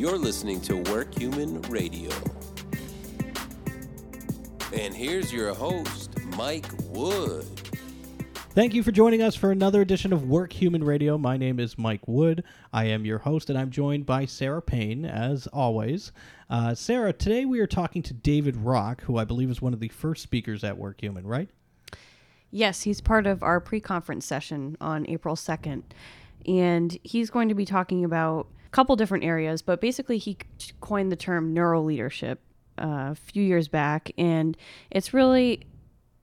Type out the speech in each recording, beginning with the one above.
You're listening to Work Human Radio. And here's your host, Mike Wood. Thank you for joining us for another edition of Work Human Radio. My name is Mike Wood. I am your host, and I'm joined by Sarah Payne, as always. Uh, Sarah, today we are talking to David Rock, who I believe is one of the first speakers at Work Human, right? Yes, he's part of our pre conference session on April 2nd. And he's going to be talking about a couple different areas, but basically, he coined the term neuro leadership uh, a few years back. And it's really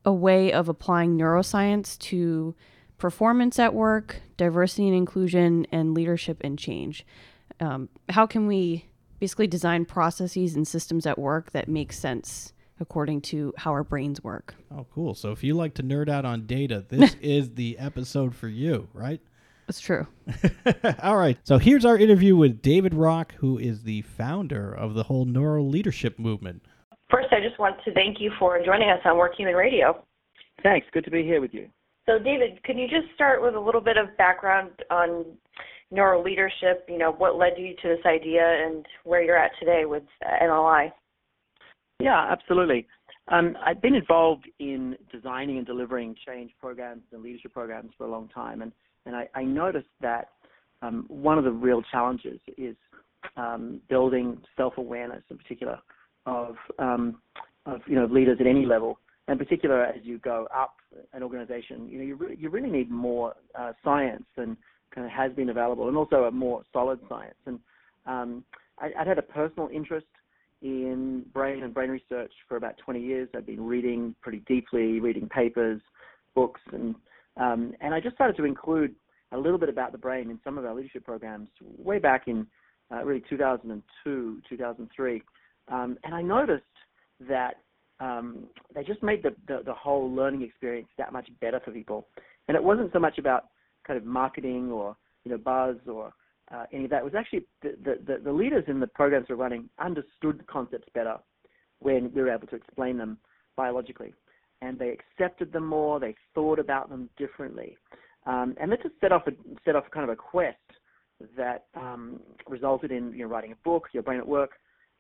a way of applying neuroscience to performance at work, diversity and inclusion, and leadership and change. Um, how can we basically design processes and systems at work that make sense according to how our brains work? Oh, cool. So if you like to nerd out on data, this is the episode for you, right? That's true. All right. So here's our interview with David Rock, who is the founder of the whole neuro leadership movement. First, I just want to thank you for joining us on Work Human Radio. Thanks. Good to be here with you. So, David, can you just start with a little bit of background on neuro leadership? You know, what led you to this idea and where you're at today with NLI? Yeah, absolutely. Um, I've been involved in designing and delivering change programs and leadership programs for a long time, and, and I, I noticed that um, one of the real challenges is um, building self-awareness, in particular, of um, of you know leaders at any level, in particular as you go up an organization. You know, you really, you really need more uh, science than kind of has been available, and also a more solid science. And um, I, I'd had a personal interest in brain and brain research for about 20 years. I've been reading pretty deeply, reading papers, books, and um, and I just started to include a little bit about the brain in some of our leadership programs way back in uh, really 2002, 2003. Um, and I noticed that um, they just made the, the, the whole learning experience that much better for people. And it wasn't so much about kind of marketing or you know buzz or uh, any of that. It was actually the, the, the leaders in the programs we're running understood the concepts better when we were able to explain them biologically, and they accepted them more. They thought about them differently, um, and that just set off a, set off kind of a quest that um, resulted in you know writing a book, Your Brain at Work,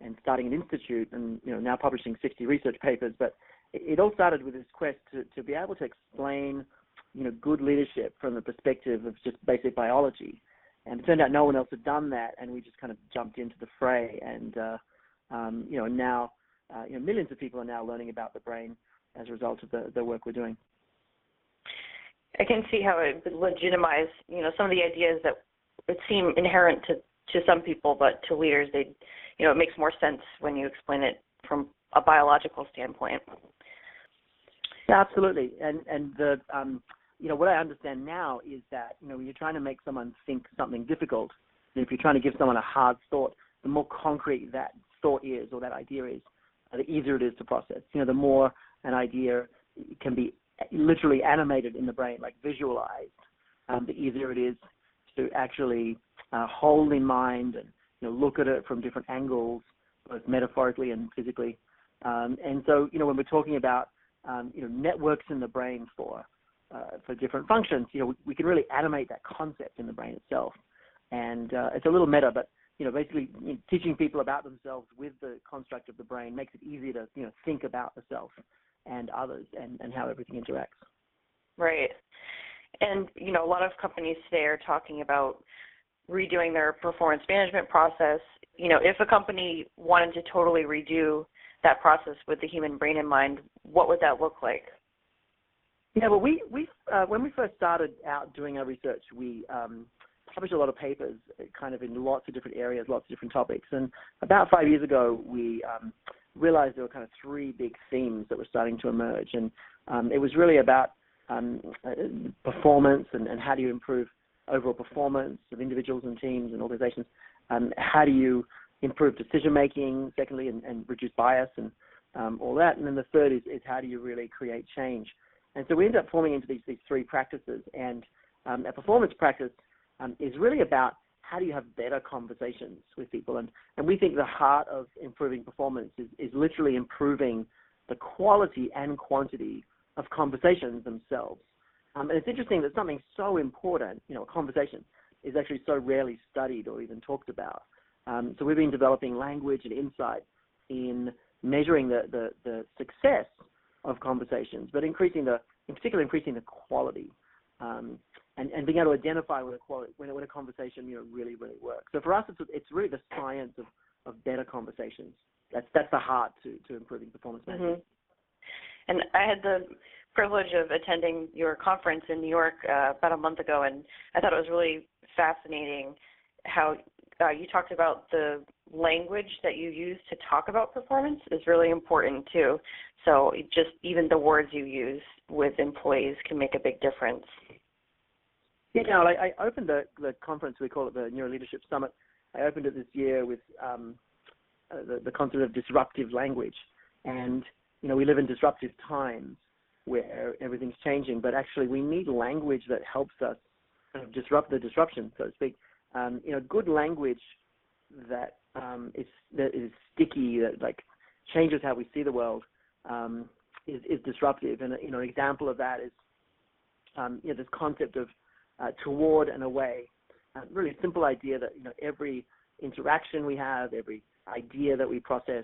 and starting an institute and you know now publishing 60 research papers. But it, all started with this quest to, to be able to explain you know good leadership from the perspective of just basic biology. And it turned out no one else had done that, and we just kind of jumped into the fray. And uh, um, you know now uh, you know millions of people are now learning about the brain as a result of the, the work we're doing. I can see how it would legitimize, you know, some of the ideas that would seem inherent to to some people, but to leaders, they you know, it makes more sense when you explain it from a biological standpoint. Yeah, absolutely. And and the um, you know what I understand now is that you know when you're trying to make someone think something difficult, if you're trying to give someone a hard thought, the more concrete that thought is or that idea is, the easier it is to process. You know, the more an idea can be literally animated in the brain, like visualized, um, the easier it is to actually uh, hold in mind and you know, look at it from different angles, both metaphorically and physically. Um, and so, you know, when we're talking about, um, you know, networks in the brain for uh, for different functions, you know, we, we, can really animate that concept in the brain itself. And uh, it's a little meta, but you know, basically you know, teaching people about themselves with the construct of the brain makes it easier to, you know, think about the self and others and, and how everything interacts. Right. And you know, a lot of companies today are talking about redoing their performance management process. You know, if a company wanted to totally redo that process with the human brain in mind, what would that look like? Yeah, well, we we uh, when we first started out doing our research, we um, published a lot of papers, kind of in lots of different areas, lots of different topics. And about five years ago, we um, realized there were kind of three big themes that were starting to emerge, and um, it was really about um, uh, performance and, and how do you improve overall performance of individuals and teams and organizations? Um, how do you improve decision making, secondly, and, and, reduce bias and um, all that? And then the third is, is, how do you really create change? And so we ended up forming into these, these three practices. And um, a performance practice um, is really about how do you have better conversations with people? And, and we think the heart of improving performance is, is literally improving the quality and quantity of conversations themselves. Um, and it's interesting that something so important, you know, a conversation, is actually so rarely studied or even talked about. Um, so we've been developing language and insight in measuring the, the, the success of conversations, but increasing the, in particular, increasing the quality. Um, and, and being able to identify when a, quality, when, when a conversation you know really really works. So for us, it's it's really the science of, of better conversations. That's that's the heart to, to improving performance management. Mm-hmm. And I had the privilege of attending your conference in New York uh, about a month ago, and I thought it was really fascinating how uh, you talked about the language that you use to talk about performance is really important too. So just even the words you use with employees can make a big difference. Yeah, no, I, I opened the, the conference, we call it the Neuro Leadership Summit. I opened it this year with um, uh, the, the concept of disruptive language. And, you know, we live in disruptive times where everything's changing, but actually we need language that helps us kind of disrupt the disruption, so to speak. Um, you know, good language that um, is that is sticky, that like changes how we see the world, um, is, is disruptive. And you know, an example of that is um, you know this concept of uh, toward and away. Uh, really simple idea that you know every interaction we have, every idea that we process,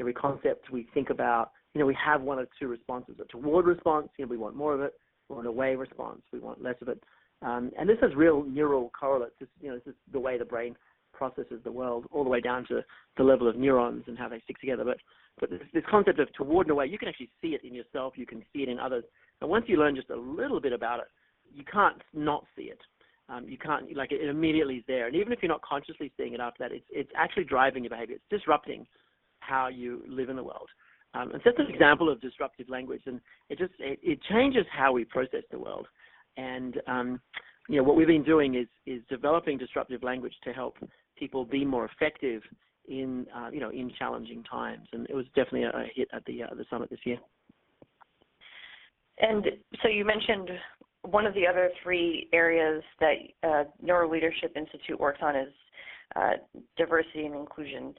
every concept we think about, you know, we have one or two responses. A toward response, you know, we want more of it, or an away response, we want less of it. Um, and this has real neural correlates. This, you know, this is the way the brain processes the world, all the way down to the level of neurons and how they stick together. But but this, this concept of toward and away, you can actually see it in yourself. You can see it in others. And once you learn just a little bit about it, you can't not see it. Um, you can't like it, it immediately is there. And even if you're not consciously seeing it after that, it's it's actually driving your behavior. It's disrupting how you live in the world. Um, and that's an example of disruptive language, and it just it, it changes how we process the world. And um, you know what we've been doing is is developing disruptive language to help people be more effective in uh, you know in challenging times. And it was definitely a hit at the uh, the summit this year. And so you mentioned one of the other three areas that uh, Neuro Leadership Institute works on is uh, diversity and inclusion.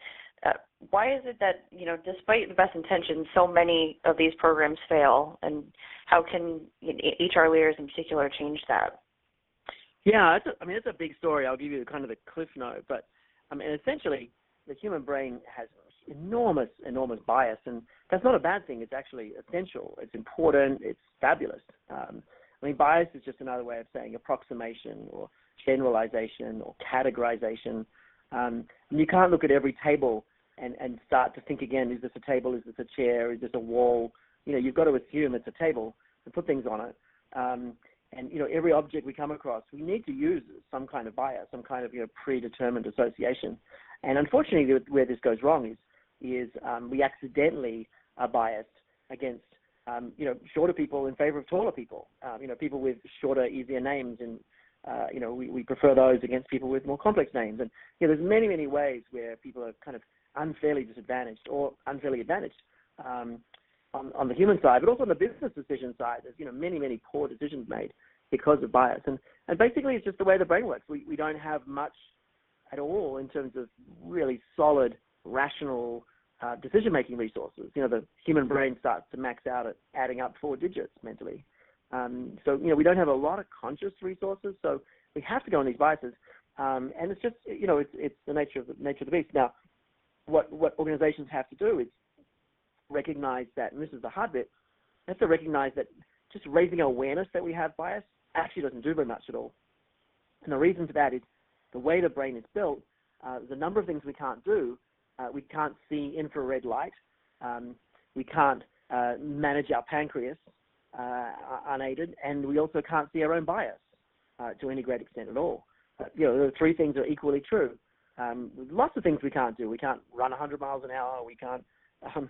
Uh, why is it that you know, despite the best intentions, so many of these programs fail, and how can HR leaders in particular change that? Yeah, a, I mean it's a big story. I'll give you kind of the cliff note, but I mean essentially the human brain has enormous, enormous bias, and that's not a bad thing. It's actually essential. It's important. It's fabulous. Um, I mean, bias is just another way of saying approximation or generalization or categorization. Um, and you can't look at every table and, and start to think again, is this a table, is this a chair, is this a wall? You know, you've got to assume it's a table and put things on it. Um, and, you know, every object we come across, we need to use some kind of bias, some kind of, you know, predetermined association. And unfortunately, where this goes wrong is, is um, we accidentally are biased against um, you know, shorter people in favor of taller people. Um, you know, people with shorter, easier names, and uh, you know, we, we prefer those against people with more complex names. And you know, there's many, many ways where people are kind of unfairly disadvantaged or unfairly advantaged um, on, on the human side, but also on the business decision side. There's you know many, many poor decisions made because of bias, and and basically it's just the way the brain works. We we don't have much at all in terms of really solid, rational uh, decision-making resources. You know, the human brain starts to max out at adding up four digits mentally. Um, so, you know, we don't have a lot of conscious resources, so we have to go on these biases. Um, and it's just, you know, it's, it's the nature of the nature of the beast. Now, what what organizations have to do is recognize that, and this is the hard bit, they have to recognize that just raising awareness that we have bias actually doesn't do very much at all. And the reason for that is the way the brain is built, uh, a number of things we can't do uh, we can't see infrared light. Um, we can't uh, manage our pancreas uh, unaided, and we also can't see our own bias uh, to any great extent at all. Uh, you know, the three things are equally true. Um, lots of things we can't do. We can't run 100 miles an hour. We can't, um,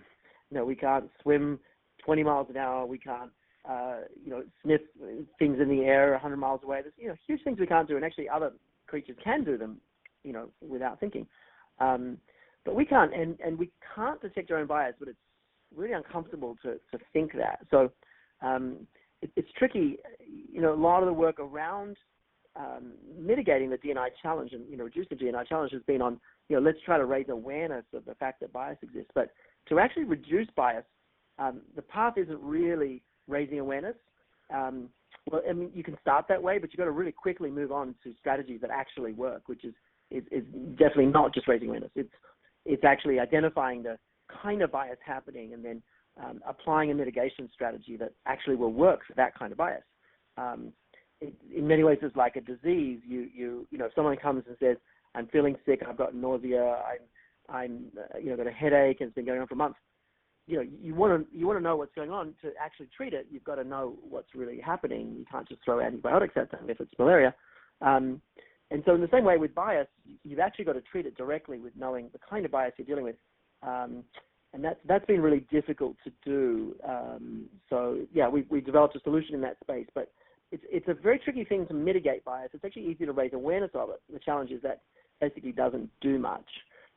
we can't swim 20 miles an hour. We can't, uh, you know, sniff things in the air 100 miles away. There's, you know, huge things we can't do, and actually other creatures can do them, you know, without thinking. Um, but we can't, and, and we can't detect our own bias, but it's really uncomfortable to, to think that. So um, it, it's tricky. You know, a lot of the work around um, mitigating the DNI challenge and you know reduce the DNI challenge has been on you know let's try to raise awareness of the fact that bias exists. But to actually reduce bias, um, the path isn't really raising awareness. Um, well, I mean, you can start that way, but you've got to really quickly move on to strategies that actually work, which is is, is definitely not just raising awareness. It's it's actually identifying the kind of bias happening and then um, applying a mitigation strategy that actually will work for that kind of bias. Um, it, in many ways, it's like a disease. You you you know, if someone comes and says, "I'm feeling sick. I've got nausea. I'm I'm uh, you know got a headache and it's been going on for months." You know, you want to you want to know what's going on to actually treat it. You've got to know what's really happening. You can't just throw antibiotics at them if it's malaria. Um, and so, in the same way with bias, you've actually got to treat it directly with knowing the kind of bias you're dealing with. Um, and that's that's been really difficult to do. Um, so yeah, we we developed a solution in that space, but it's it's a very tricky thing to mitigate bias. It's actually easy to raise awareness of it. The challenge is that basically doesn't do much,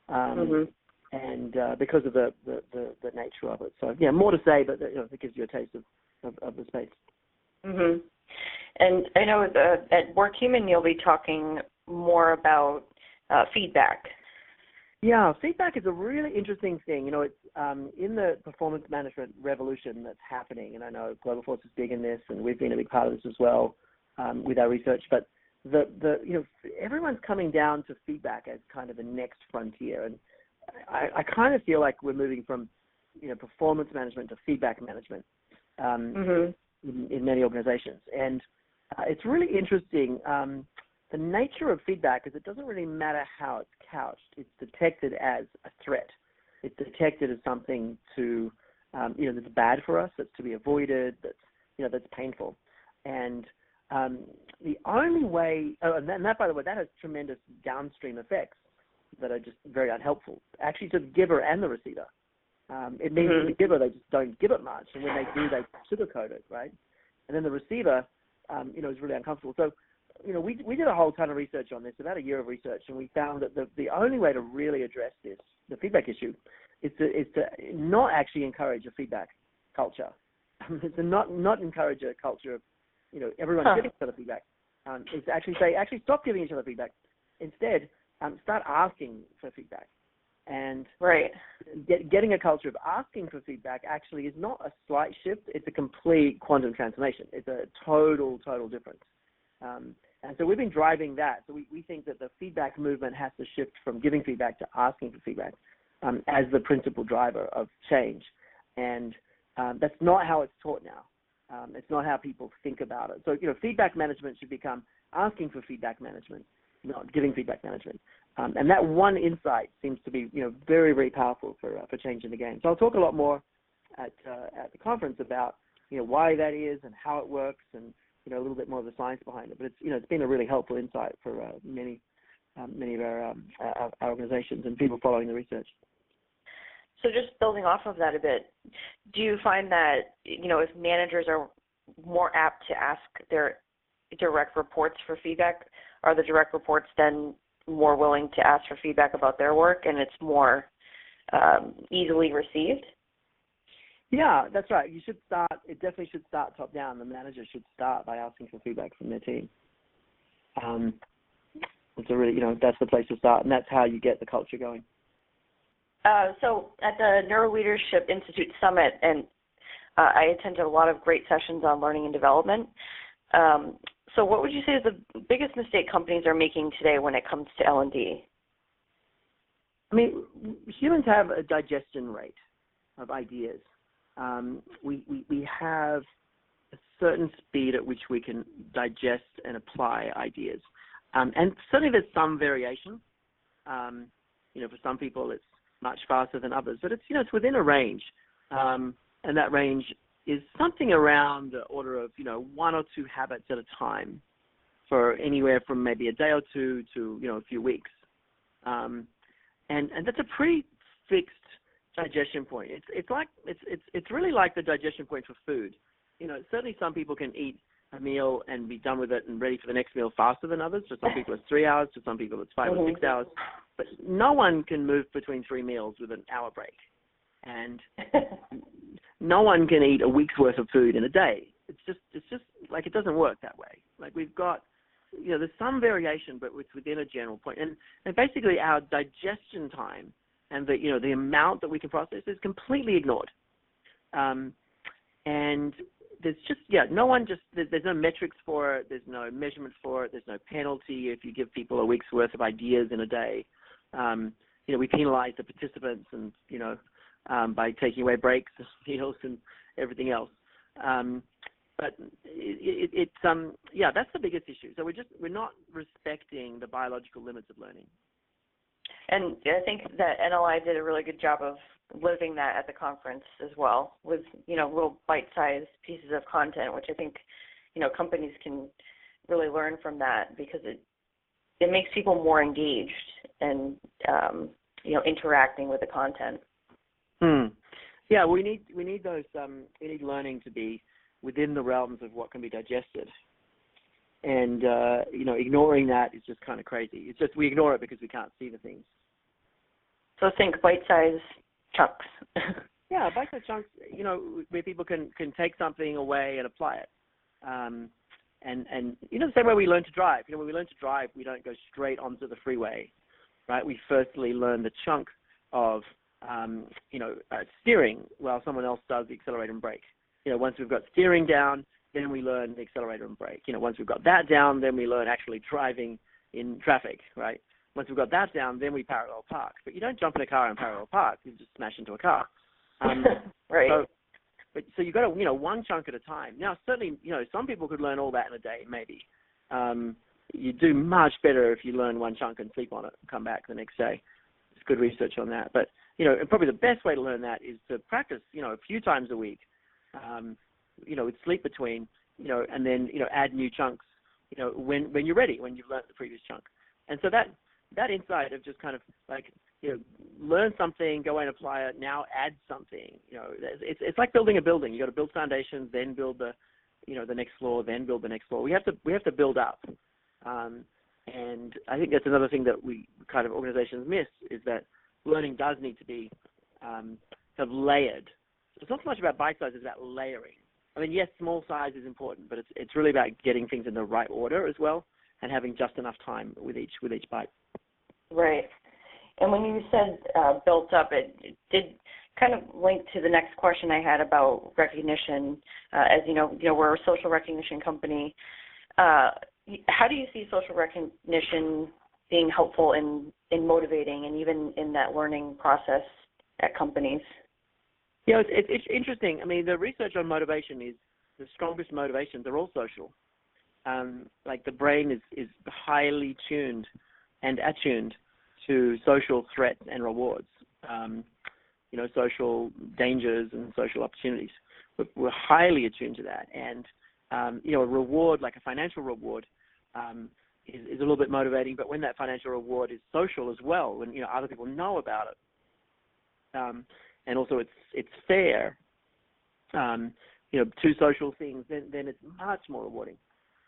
um, mm-hmm. and uh, because of the, the, the, the, nature of it. So yeah, more to say, but you know, it gives you a taste of, of, of the space. hmm And I know the, at WorkHuman you'll be talking more about uh, feedback yeah, feedback is a really interesting thing. You know, it's um, in the performance management revolution that's happening, and I know Globoforce is big in this, and we've been a big part of this as well um, with our research. But the the you know everyone's coming down to feedback as kind of the next frontier, and I, I kind of feel like we're moving from you know performance management to feedback management um, mm-hmm. in, in, many organizations, and uh, it's really interesting. Um, the nature of feedback is it doesn't really matter how it's couched. It's detected as a threat. It's detected as something to, um, you know, that's bad for us, that's to be avoided, that's, you know, that's painful. And um, the only way, oh, and, that, and that, by the way, that has tremendous downstream effects that are just very unhelpful, actually to the giver and the receiver. Um, it means mm-hmm. the giver, they just don't give it much, and when they do, they sugarcoat it, right? And then the receiver, um, you know, is really uncomfortable. So you know, we we did a whole ton of research on this, about a year of research, and we found that the the only way to really address this, the feedback issue, is to is to not actually encourage a feedback culture. is to not not encourage a culture of, you know, everyone huh. giving each other feedback. Um, is to actually say, actually stop giving each other feedback. Instead, um, start asking for feedback. And right. Get, getting a culture of asking for feedback actually is not a slight shift; it's a complete quantum transformation. It's a total, total difference. Um, and so we've been driving that. So we, we think that the feedback movement has to shift from giving feedback to asking for feedback um, as the principal driver of change. And um, that's not how it's taught now. Um, it's not how people think about it. So, you know, feedback management should become asking for feedback management, not giving feedback management. Um, and that one insight seems to be, you know, very, very powerful for uh, for changing the game. So I'll talk a lot more at uh, at the conference about, you know, why that is and how it works and you know a little bit more of the science behind it. But it's you know it's been a really helpful insight for uh, many um, many of our, um, our, our organizations and people following the research. So just building off of that a bit, do you find that you know if managers are more apt to ask their direct reports for feedback, are the direct reports then more willing to ask for feedback about their work and it's more um, easily received? Yeah, that's right. You should start. It definitely should start top down. The manager should start by asking for feedback from their team. Um, it's a really, you know, that's the place to start, and that's how you get the culture going. Uh, so at the Neuro Leadership Institute Summit, and uh, I attended a lot of great sessions on learning and development. Um, so what would you say is the biggest mistake companies are making today when it comes to L&D? I mean, humans have a digestion rate of ideas um, we, we, we have a certain speed at which we can digest and apply ideas. Um, and certainly there's some variation. Um, you know, for some people it's much faster than others, but it's, you know, it's within a range. Um, and that range is something around the order of, you know, one or two habits at a time for anywhere from maybe a day or two to, you know, a few weeks. Um, and, and that's a pretty fixed digestion point. It's it's like it's it's it's really like the digestion point for food. You know, certainly some people can eat a meal and be done with it and ready for the next meal faster than others. For some people, it's three hours. For some people, it's 5 mm-hmm. or six hours. But no one can move between three meals with an hour break, and no one can eat a week's worth of food in a day. It's just it's just like it doesn't work that way. Like we've got you know there's some variation, but it's within a general point. And and basically our digestion time and the you know the amount that we can process is completely ignored. Um, and there's just yeah, no one just there's, there's no metrics for it. There's no measurement for it. There's no penalty if you give people a week's worth of ideas in a day. Um, you know, we penalize the participants and you know um, by taking away breaks, meals, and everything else. Um, but it, it, it's um yeah, that's the biggest issue. So we're just we're not respecting the biological limits of learning. And I think that NLI did a really good job of living that at the conference as well, with you know little bite-sized pieces of content, which I think you know companies can really learn from that because it it makes people more engaged and um, you know interacting with the content. Hmm. Yeah, we need we need those um, we need learning to be within the realms of what can be digested. And uh, you know, ignoring that is just kind of crazy. It's just we ignore it because we can't see the things. So think bite-sized chunks. yeah, bite-sized chunks. You know, where people can can take something away and apply it. Um, and and you know the same way we learn to drive. You know, when we learn to drive, we don't go straight onto the freeway, right? We firstly learn the chunk of um, you know uh, steering while someone else does the accelerator and brake you know, once we've got steering down, then we learn the accelerator and brake. You know, once we've got that down, then we learn actually driving in traffic, right? Once we've got that down, then we parallel park. But you don't jump in a car and parallel park; you just smash into a car. Um, right. So, but so you've got to, you know, one chunk at a time. Now, certainly, you know, some people could learn all that in a day, maybe. Um, you do much better if you learn one chunk and sleep on it and come back the next day. There's good research on that. But you know, and probably the best way to learn that is to practice, you know, a few times a week um, you know, with sleep between, you know, and then you know add new chunks, you know, when when you're ready, when you've learned the previous chunk. And so that that insight of just kind of like you know learn something, go and apply it, now add something. You know, it's it's like building a building. You got to build foundations, then build the you know the next floor, then build the next floor. We have to we have to build up. Um, and I think that's another thing that we kind of organizations miss is that learning does need to be um, kind of layered it's not so much about bite size; it's about layering. I mean, yes, small size is important, but it's it's really about getting things in the right order as well, and having just enough time with each with each bite. Right. And when you said uh, built up, it, it did kind of link to the next question I had about recognition. Uh, as you know, you know we're a social recognition company. Uh, how do you see social recognition being helpful in in motivating and even in that learning process at companies? Yeah, it's, it's, interesting. I mean, the research on motivation is the strongest motivations are all social. Um, like the brain is, is highly tuned and attuned to social threats and rewards, um, you know, social dangers and social opportunities. We're, we're highly attuned to that. And, um, you know, a reward, like a financial reward, um, is, is a little bit motivating. But when that financial reward is social as well, when, you know, other people know about it, um, and also it's it's fair, um, you know, two social things, then then it's much more rewarding.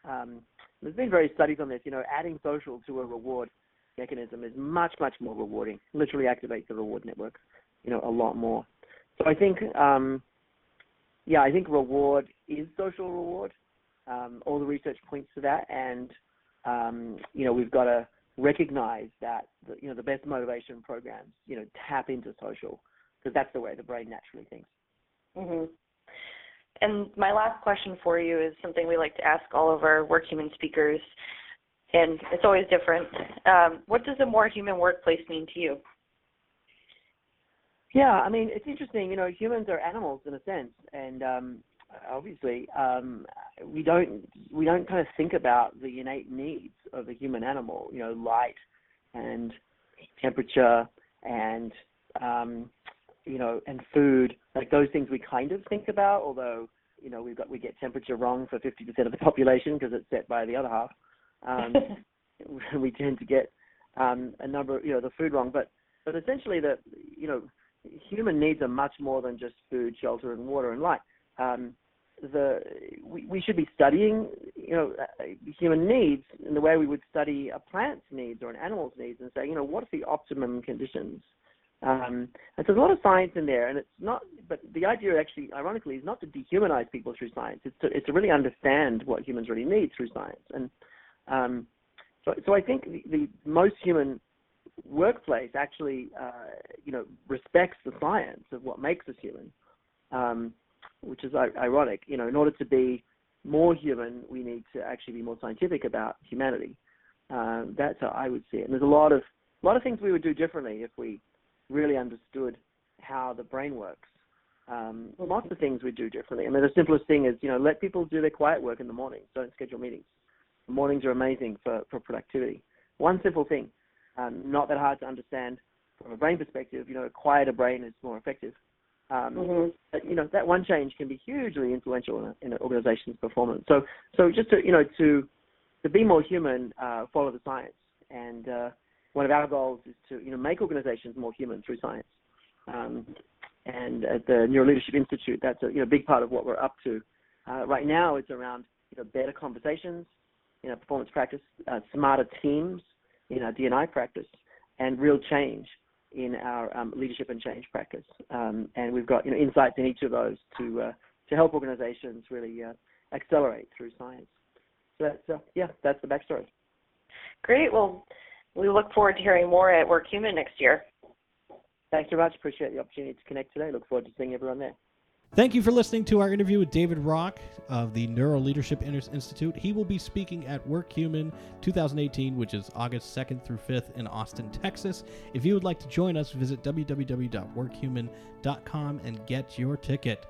Um, there's been various studies on this. You know, adding social to a reward mechanism is much much more rewarding. Literally activates the reward network, you know, a lot more. So I think, um, yeah, I think reward is social reward. Um, all the research points to that, and um, you know, we've got to recognize that the, you know the best motivation programs, you know, tap into social because that's the way the brain naturally thinks. Mm-hmm. And my last question for you is something we like to ask all of our work human speakers, and it's always different. Um, what does a more human workplace mean to you? Yeah, I mean it's interesting. You know, humans are animals in a sense, and um, obviously um, we don't we don't kind of think about the innate needs of a human animal. You know, light and temperature and um, you know, and food, like those things we kind of think about, although, you know, we've got, we get temperature wrong for 50% of the population because it's set by the other half. Um, we tend to get um, a number, you know, the food wrong. But, but essentially the, you know, human needs are much more than just food, shelter, and water and light. Um, the we, we should be studying you know human needs in the way we would study a plant's needs or an animal's needs and say you know what are the optimum conditions um, and so there's a lot of science in there, and it's not. But the idea, actually, ironically, is not to dehumanize people through science. It's to it's to really understand what humans really need through science. And um, so, so I think the, the most human workplace actually, uh, you know, respects the science of what makes us human. Um, which is ironic. You know, in order to be more human, we need to actually be more scientific about humanity. Um, that's how I would see it. And there's a lot of a lot of things we would do differently if we really understood how the brain works. Um, lots of things we do differently. I mean, the simplest thing is, you know, let people do their quiet work in the morning. Don't schedule meetings. The mornings are amazing for, for productivity. One simple thing, um, not that hard to understand from a brain perspective. You know, a quieter brain is more effective. Um, mm-hmm. but, you know, that one change can be hugely influential in, a, in an organization's performance. So, so just to, you know, to to be more human, uh, follow the science. And uh, one of our goals is to, you know, make organizations more human through science. Um, and at the Neuro Leadership Institute, that's a you know big part of what we're up to. Uh, right now, it's around you know better conversations in our performance practice, uh, smarter teams in our D&I practice, and real change in our um, leadership and change practice. Um, and we've got you know insights in each of those to uh, to help organizations really uh, accelerate through science. So that's uh, yeah, that's the backstory. Great. Well, we look forward to hearing more at WorkHuman next year. Thanks very much. Appreciate the opportunity to connect today. Look forward to seeing everyone there. Thank you for listening to our interview with David Rock of the Neuro Leadership Institute. He will be speaking at WorkHuman 2018, which is August 2nd through 5th in Austin, Texas. If you would like to join us, visit www.workhuman.com and get your ticket.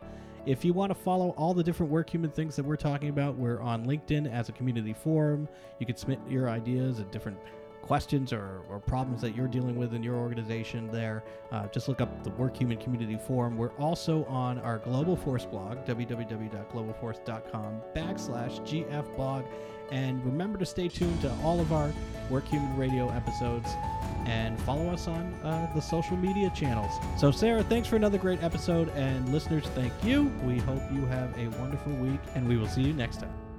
If you want to follow all the different WorkHuman things that we're talking about, we're on LinkedIn as a community forum. You can submit your ideas at different questions or, or problems that you're dealing with in your organization there, uh, just look up the WorkHuman Community Forum. We're also on our Globoforce blog, www.globoforce.com backslash gfblog. And remember to stay tuned to all of our WorkHuman Radio episodes and follow us on uh, the social media channels. So, Sarah, thanks for another great episode. And listeners, thank you. We hope you have a wonderful week, and we will see you next time.